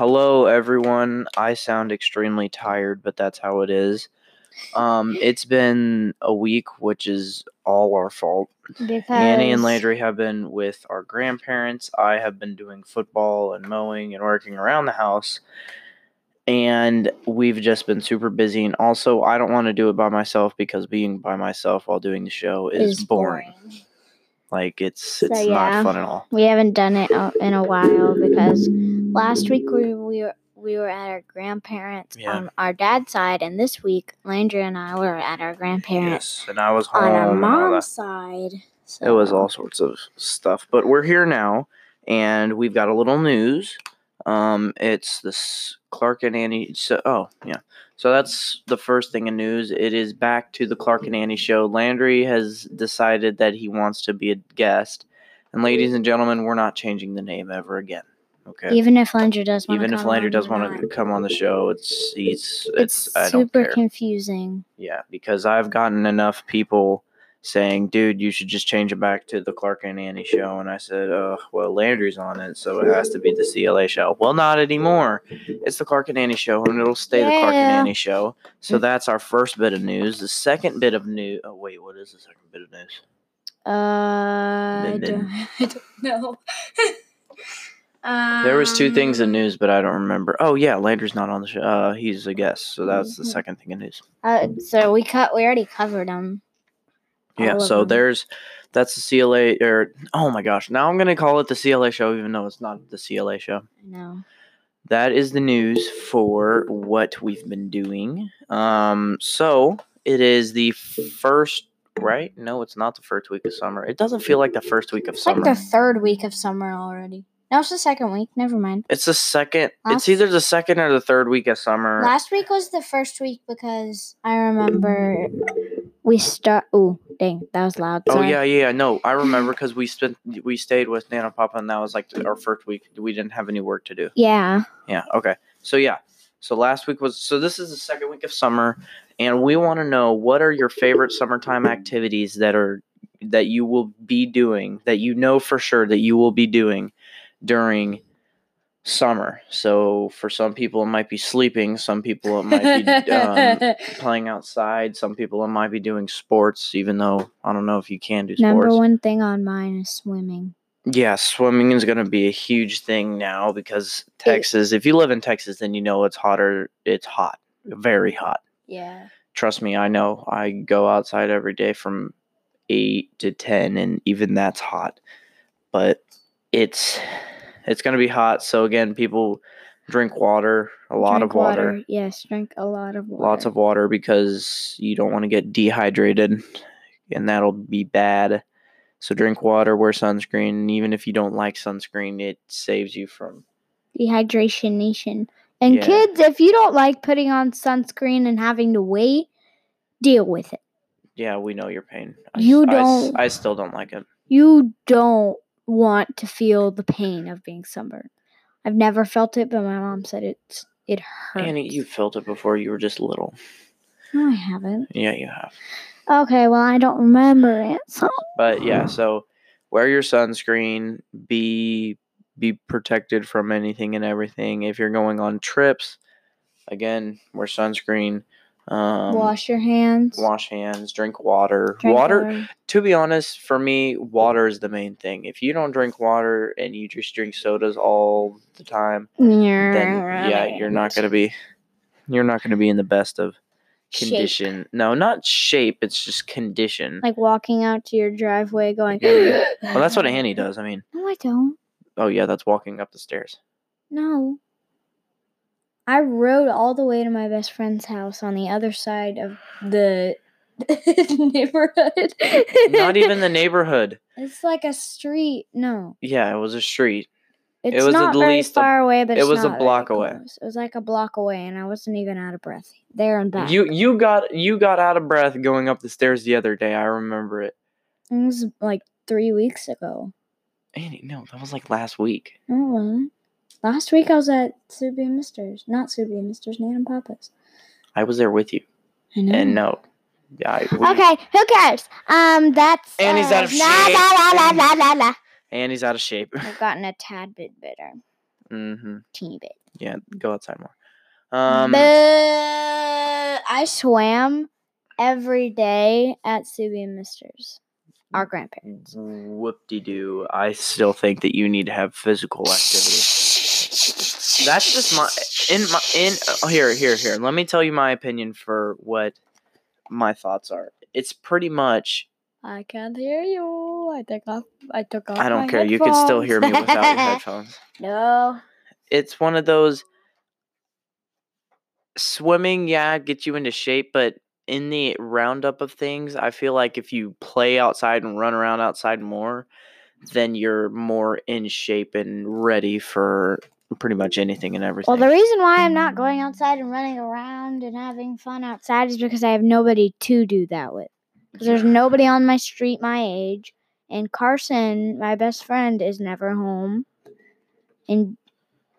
Hello, everyone. I sound extremely tired, but that's how it is. Um, it's been a week, which is all our fault. Because Annie and Landry have been with our grandparents. I have been doing football and mowing and working around the house. And we've just been super busy. And also, I don't want to do it by myself because being by myself while doing the show is, boring. Like it's it's yeah. not fun at all. We haven't done it in a while because last week we we were we were at our grandparents Yeah. on our dad's side, and this week Landry and I were at our grandparents Yes, and I was home. on our and all that. mom's side. So. It was all sorts of stuff, but we're here now, and we've got a little news. Um, it's this Clark and Annie. So, oh yeah, so that's the first thing in news. It is back to the Clark and Annie show. Landry has decided that he wants to be a guest, and ladies and gentlemen, we're not changing the name ever again. Okay. Even if Landry does want Even if Landry does want to come on the show, it's he's it's, it's, I don't super confusing. Yeah, because I've gotten enough people saying, "Dude, you should just change it back to the Clark and Annie show." And I said, "Oh, well, Landry's on it, so it has to be the CLA show." Well, not anymore. It's the Clark and Annie show, and it'll stay the Clark and Yeah. Annie show. So that's our first bit of news. The second bit of news. Oh wait, what is the second bit of news? Uh, I don't, I don't know. There was two things in Um, news, but I don't remember. Oh yeah, Landry's not on the show. Uh, he's a guest, so that's the Mhm. second thing in news. Uh, so we cut. We already covered them. Yeah, so them. there's that's the CLA or oh my gosh, now I'm gonna call it the CLA show even though it's not the CLA show. Know. That is the news for what we've been doing. Um, so it is the first, right? No, it's not the first week of summer. It doesn't feel like the first week of summer. It's summer. like the third week of summer already. No, it's the second week. Never mind. it's the second. Last- It's either the second or the third week of summer. Last week was the first week because I remember we start. Oh, dang, that was loud. Oh yeah, yeah. No, I remember because we spent we stayed with Nana Papa, and that was like our first week. We didn't have any work to do. Yeah. Yeah. Okay. So yeah. So last week was so this is the second week of summer, and we want to know what are your favorite summertime activities that are that you will be doing that you know for sure that you will be doing during summer. So for some people it might be sleeping, some people it might be um, playing outside, some people it might be doing sports. Even though I don't know if you can do sports. Number one thing on mine is swimming. Yeah, swimming is going to be a huge thing now because Texas, if you live in Texas, then you know it's hotter. It's hot, very hot. Yeah. Trust me, I know. I go outside every day from 8 to 10 and even that's hot. But it's it's going to be hot, so again, people drink water, a lot Drink of water, Yes, drink a lot of water. lots of water because you don't want to get dehydrated and that'll be bad. So drink water, wear sunscreen, even if you don't like sunscreen, it saves you from dehydration nation. And Yeah. kids, if you don't like putting on sunscreen and having to wait, deal with it. Yeah, we know your pain. I, You s- I don't- I, still don't like it. You don't want to feel the pain of being sunburned. I've never felt it, but my mom said it's it hurts. Annie, you felt it before you were just little. No, I haven't. Yeah, you have. Okay, well I don't remember it. So But yeah, so wear your sunscreen. Be be protected from anything and everything. If you're going on trips, again, wear sunscreen. Um, wash your hands. wash hands. Drink water. drink water. To be honest, for me, water is the main thing. If you don't drink water and you just drink sodas all the time, then yeah, you're not gonna be you're not gonna be in the best of Shape. condition. No, not shape. It's just condition. like walking out to your driveway going. Well, that's what Annie does. I mean, No, I don't. oh yeah, that's walking up the stairs. No. I rode all the way to my best friend's house on the other side of the neighborhood. Not even the neighborhood. It's like a street. No, Yeah, it was a street. it's was not at very least a- far away, but it was a block away. close. It was like a block away, and I wasn't even out of breath there and back. You you got you got out of breath going up the stairs the other day. I remember it. It was like three weeks ago. Annie, no, that was like last week. It wasn't. Last week I was at Subi and Mister's. Not Subi and Mister's, Nan and Papa's. I was there with you. I know. And no. Yeah, I, we- Okay, who cares? Um, that's Annie's uh, out of la, la, la, la, la, la, la. Annie's out of shape. I've gotten a tad bit better, hmm teeny bit. Yeah, go outside more. Um, but I swam every day at Subi and Mister's, our grandparents. whoop de doo. I still think that you need to have physical activity. That's just my in my in oh, here here here. Let me tell you my opinion for what my thoughts are. It's pretty much I can't hear you. I took off. I took off. I don't care. You can still hear me headphones. without your headphones. no. It's one of those swimming, yeah, get you into shape, but in the roundup of things, I feel like if you play outside and run around outside more, then you're more in shape and ready for pretty much anything and everything. Well, the reason why I'm not going outside and running around and having fun outside is because I have nobody to do that with. Because there's nobody on my street my age, and Carson, my best friend, is never home. And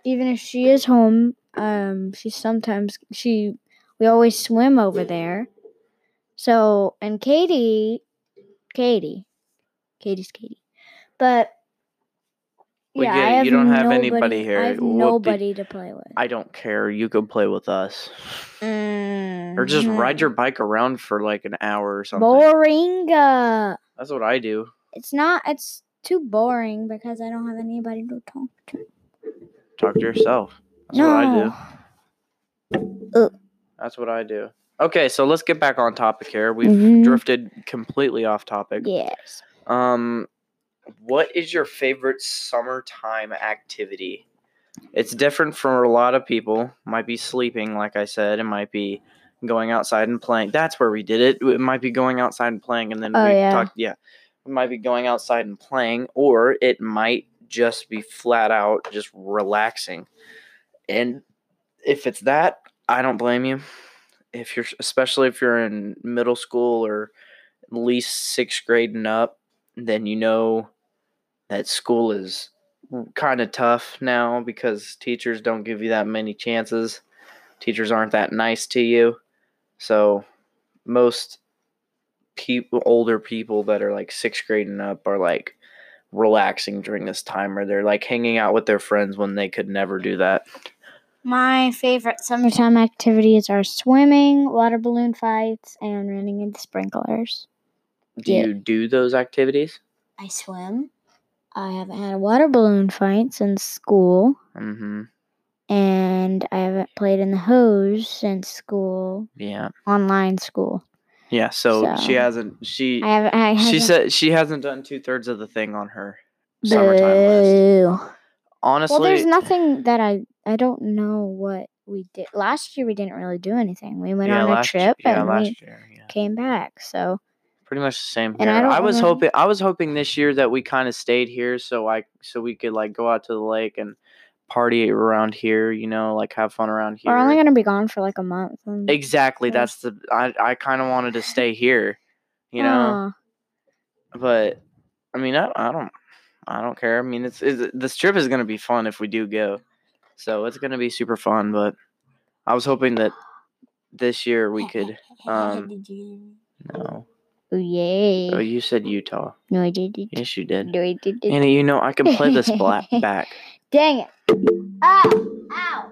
even if she is home, um, she sometimes she we always swim over there. So and Katie, Katie, Katie's Katie, but. We yeah, get I have You don't have nobody, anybody here. I have nobody to play with. I don't care. You could play with us. Or just ride your bike around for like an hour or something. Boringa. That's what I do. It's not. It's too boring because I don't have anybody to talk to. Talk to yourself. That's what I do. That's what I do. Okay, so let's get back on topic here. We've Mhm. drifted completely off topic. Yes. Um, what is your favorite summertime activity? It's different for a lot of people. Might be sleeping, like I said. It might be going outside and playing. That's where we did it. It might be going outside and playing, and then Oh, we yeah. talked. Yeah, it might be going outside and playing, or it might just be flat out just relaxing. And if it's that, I don't blame you. If you're, especially if you're in middle school or at least sixth grade and up, then you know that school is kind of tough now because teachers don't give you that many chances. Teachers aren't that nice to you. So most people older people that are like sixth grade and up are like relaxing during this time or they're like hanging out with their friends when they could never do that. My favorite summertime activities are swimming, water balloon fights, and running into sprinklers. Do Yeah. you do those activities? I swim. I haven't had a water balloon fight since school, Mhm. and I haven't played in the hose since school, Yeah. online school. Yeah, so, she hasn't she I haven't. I haven't- she said she hasn't done two thirds of the thing on her summertime list. Honestly, Well, there's nothing that I I don't know what we did last year. We didn't really do anything. We went yeah, on a trip yeah, and last we year, yeah. came back. So Pretty much the same And. I I, was hoping I was hoping this year that we kind of stayed here so I so we could like go out to the lake and party around here, you know, like have fun around here. we're only gonna be gone for like a month. and- exactly. Yeah. That's the I I kind of wanted to stay here, you know. But I mean, I, I don't I don't care. I mean, it's, it's this trip is going to be fun if we do go. So, it's going to be super fun, but I was hoping that this year we could um no. Oh yay! Oh, you said Utah. No, I didn't. Yes, you did. No, I didn't. Annie, you know I can play this black back. Dang it! Oh, ow! Ow!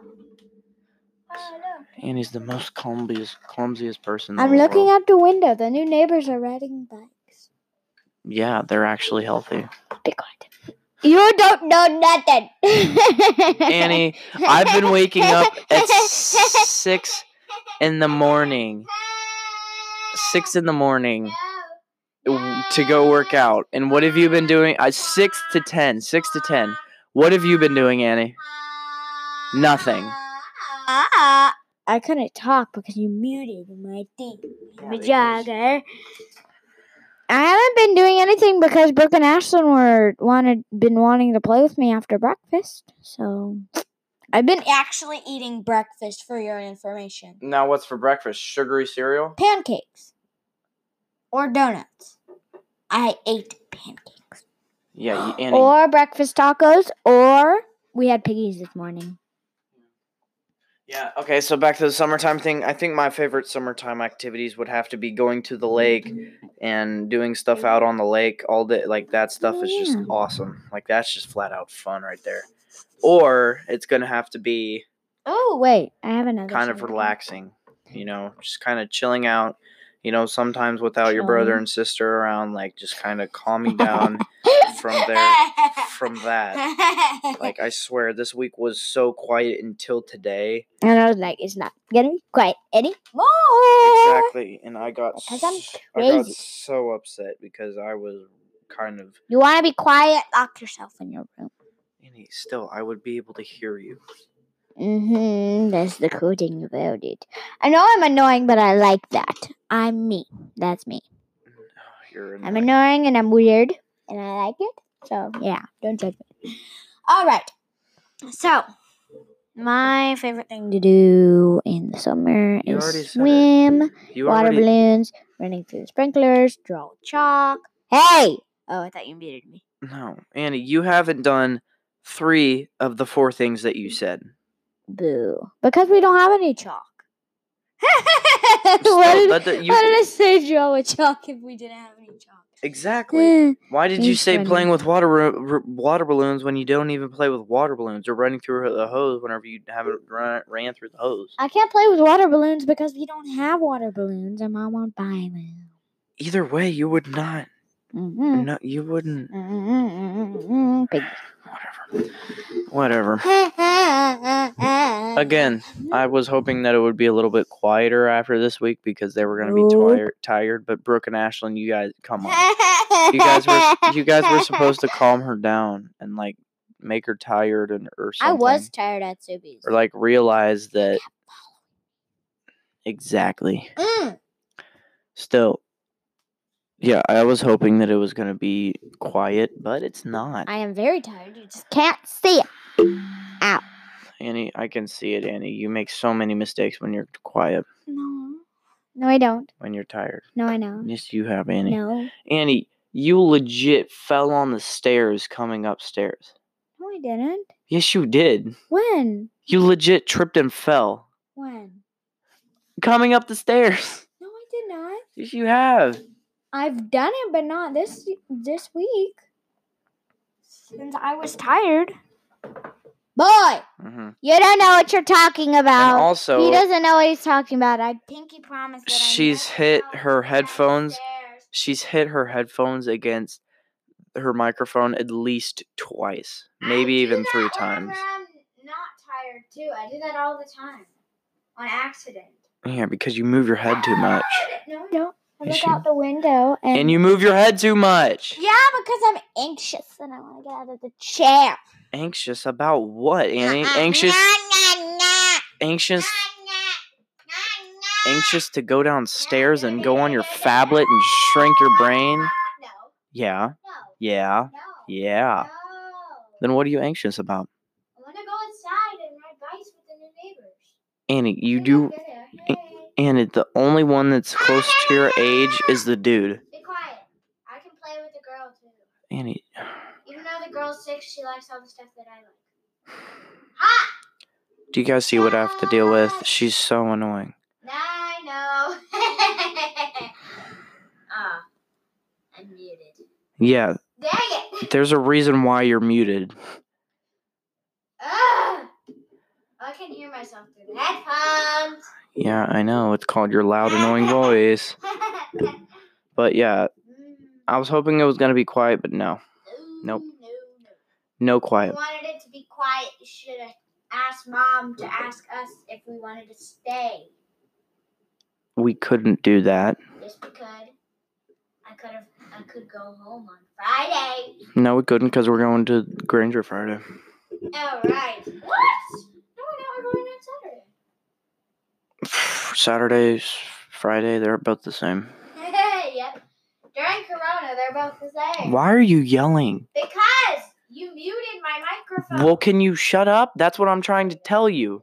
Oh, no. Annie's the most clumsiest, clumsiest person. I'm looking world. out the window. The new neighbors are riding bikes. Yeah, they're actually healthy. Be quiet. You don't know nothing. Annie, I've been waking up at six in the morning. Six in the morning to go work out. And what have you been doing? Uh, six to ten. Six to ten. What have you been doing, Annie? Nothing. I couldn't talk because you muted my thing. My jogger. I haven't been doing anything because Brooke and Ashlyn were wanted been wanting to play with me after breakfast. So I've been actually eating breakfast for your information. Now, what's for breakfast? Sugary cereal? Pancakes. Or donuts. I ate pancakes. Yeah, you- Or breakfast tacos. Or we had piggies this morning. Yeah. Okay. So back to the summertime thing. I think my favorite summertime activities would have to be going to the lake and doing stuff out on the lake all day. Like that stuff is just awesome. Like that's just flat out fun right there. Or it's gonna have to be Oh wait, I have another. kind of relaxing. You know, just kind of chilling out. You know, sometimes without your brother and sister around, like just kind of calming down from there from that. Like I swear, this week was so quiet until today. and I was like, it's not gonna be quiet anymore. Exactly, and I got Because I'm s- I got so upset because I was kind of You want to be quiet? Lock yourself in your room. and he- still I would be able to hear you. Mm-hmm. That's the cool thing about it. I know I'm annoying, but I like that. I'm me. That's me. You're I'm annoying. annoying and I'm weird, and I like it. So yeah, don't judge me. All right. So my favorite thing to do in the summer You is swim, water already balloons, running through the sprinklers, draw chalk. Hey! Oh, I thought you muted me. no, Annie. You haven't done three of the four things that you said. Boo. Because we don't have any chalk. Still, what, did, that- you- why did I say draw with chalk if we didn't have any chalk? exactly. Eh, Why did you say playing with water water balloons when you don't even play with water balloons or running through the hose whenever you haven't run, ran through the hose? I can't play with water balloons because we don't have water balloons and mom won't buy them. Either way, you would not. Mm-hmm. No, you wouldn't. Mm-hmm. Whatever. Whatever. Again, I was hoping that it would be a little bit quieter after this week because they were going to be tired. Tired, but Brooke and Ashlyn, you guys, come on. You guys were you guys were supposed to calm her down and like make her tired and or something. I was tired at Subies. or like realize that exactly. Mm. Still, yeah, I was hoping that it was going to be quiet, but it's not. I am very tired. You just can't see it. Ow. Annie, I can see it, Annie. You make so many mistakes when you're quiet, No. No, I don't. when you're tired. No, I know. Yes, you have, Annie. No. Annie, you legit fell on the stairs coming upstairs. No, I didn't. Yes, you did. When? You legit tripped and fell When? coming up the stairs. No, I did not. Yes, you have. I've done it, but not this this week. Since I was tired. Boy, hmm you don't know what you're talking about. And also, he doesn't know what he's talking about. I think he promised that She's never hit her headphones. stairs. she's hit her headphones against her microphone at least twice, maybe I do even that three times. I'm not tired too. I do that all the time, on accident. Yeah, because you move your head too much. No, I don't. I look out the window and, And you move your head too much. Yeah, because I'm anxious and I want to get out of the chair. Anxious about what, Annie? Anxious, anxious, anxious to go downstairs and go on your phablet and shrink your brain. No, Yeah, no, yeah, no. yeah. Then what are you anxious about? I want to go inside and ride bikes with the new neighbors. Annie, you do. Hey, Annie, the only one that's close to your age is the dude. be quiet. I can play with the girl too. Annie, Even though the girl's six, she likes all the stuff that I like. Ha! do you guys see what I have to deal with? She's so annoying. Now I know. Ah, I'm muted. Yeah, Dang it! there's a reason why you're muted. Ah! I can hear myself through the headphones. Yeah, I know. It's called your loud, annoying voice. But yeah, I was hoping it was going to be quiet, but no. Nope. No, no. No If quiet. you wanted it to be quiet, you should have asked mom to ask us if we wanted to stay. We couldn't do that. Yes, we could. I could have. I could go home on Friday. No, we couldn't because we're going to Granger Friday. All right. What? No, we're not. We're going on Saturday. Saturdays, Friday, they're about the same. yep. During Corona, they're both the same. Why are you yelling? Because you muted my microphone. Well, can you shut up? That's what I'm trying to tell you.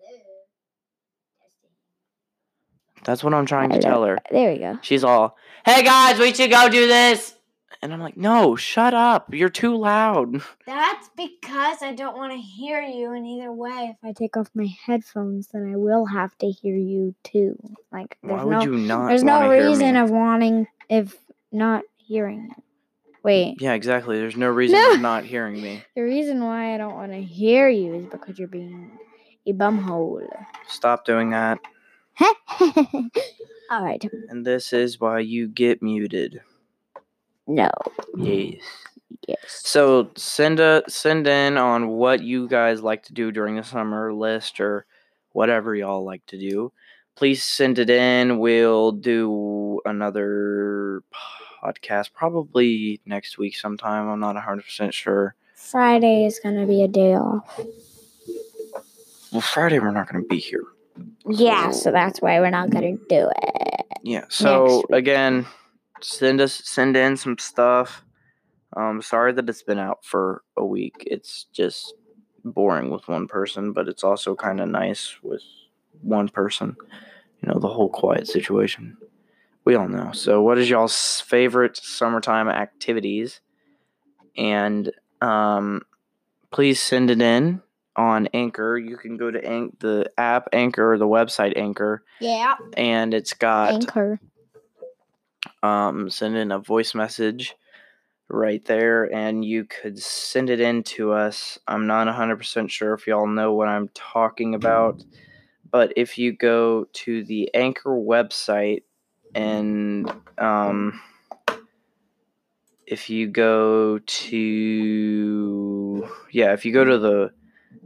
That's what I'm trying to tell her. There we go. She's all, hey guys, we should go do this. And I'm like, no, shut up. You're too loud. That's because I don't want to hear you. And either way, if I take off my headphones, then I will have to hear you too. Like, there's Why would no, you not? there's no reason of wanting if not hearing it. Wait, Yeah, exactly. There's no reason No. of not hearing me. the reason why I don't want to hear you is because you're being a bumhole. Stop doing that. All right. And this is why you get muted. No. Yes. Yes. So send a send in on what you guys like to do during the summer list or whatever y'all like to do. Please send it in. We'll do another podcast probably next week sometime. I'm not 100% sure. Friday is gonna be a day off. Well, Friday we're not going to be here. Yeah, so that's why we're not gonna do it. Yeah. So again, send us send in some stuff. Um, sorry that it's been out for a week. It's just boring with one person, but it's also kind of nice with one person. You know, the whole quiet situation. We all know. So, what is y'all's favorite summertime activities? And um, please send it in on Anchor. You can go to Anch- the app Anchor or the website Anchor, Yeah. and it's got Anchor. Um, send in a voice message right there and you could send it in to us. I'm not 100% sure if y'all know what I'm talking about, but if you go to the Anchor website and um, if you go to, yeah, if you go to the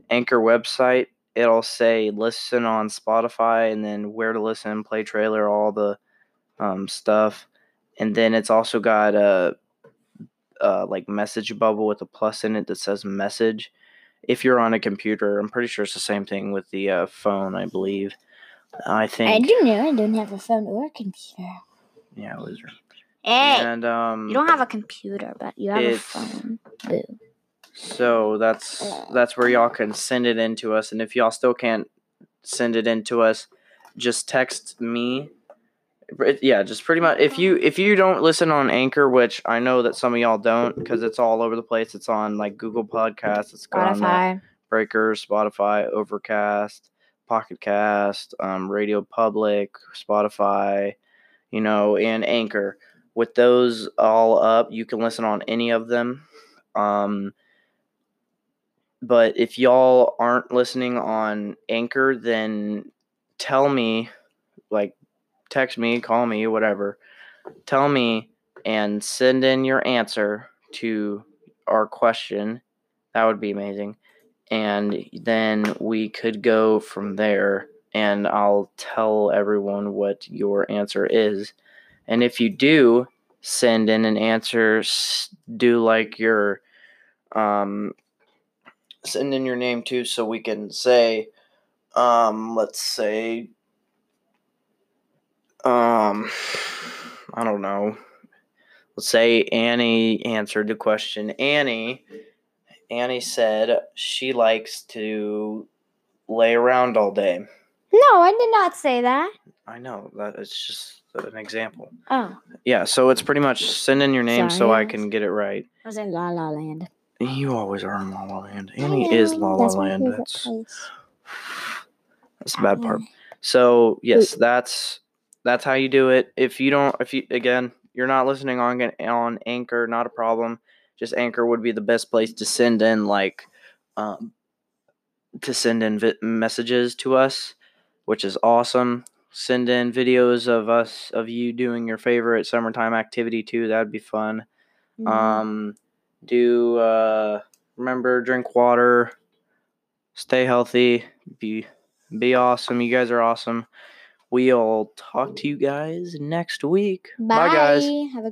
Anchor website, it'll say listen on Spotify and then where to listen, play trailer, all the um, stuff and then it's also got a, a like message bubble with a plus in it that says message if you're on a computer i'm pretty sure it's the same thing with the uh, phone i believe i think. I do know I don't have a phone or a computer. yeah loser Hey, and um you don't have a computer, but you have a phone. Boo. so that's that's where y'all can send it in to us and if y'all still can't send it in to us just text me yeah just pretty much if you if you don't listen on anchor which i know that some of y'all don't because it's all over the place it's on like google podcasts it's got on uh, Spotify. breaker spotify overcast pocket cast um, radio public spotify you know and anchor with those all up you can listen on any of them um, but if y'all aren't listening on Anchor, then tell me, like, text me, call me, whatever. Tell me and send in your answer to our question. That would be amazing. And then we could go from there, and I'll tell everyone what your answer is. And if you do send in an answer, do like your um, send in your name too so we can say um let's say um i don't know. Let's say annie answered the question. Annie annie said she likes to lay around all day. No, I did not say that. i know that it's just an example. Oh, yeah so it's pretty much send in your name so i can get it right. I was in La La Land. you always are in la la land. Annie is la la That's land. that's place. That's the bad part. So yes, that's that's how you do it. If you don't, if you again, you're not listening on on Anchor, not a problem. Just Anchor would be the best place to send in like, um, to send in vi- messages to us, which is awesome. Send in videos of us of you doing your favorite summertime activity too. That'd be fun. Mhm. Um, do uh, remember drink water, stay healthy, be be awesome. You guys are awesome. We'll talk to you guys next week. Bye guys. Have a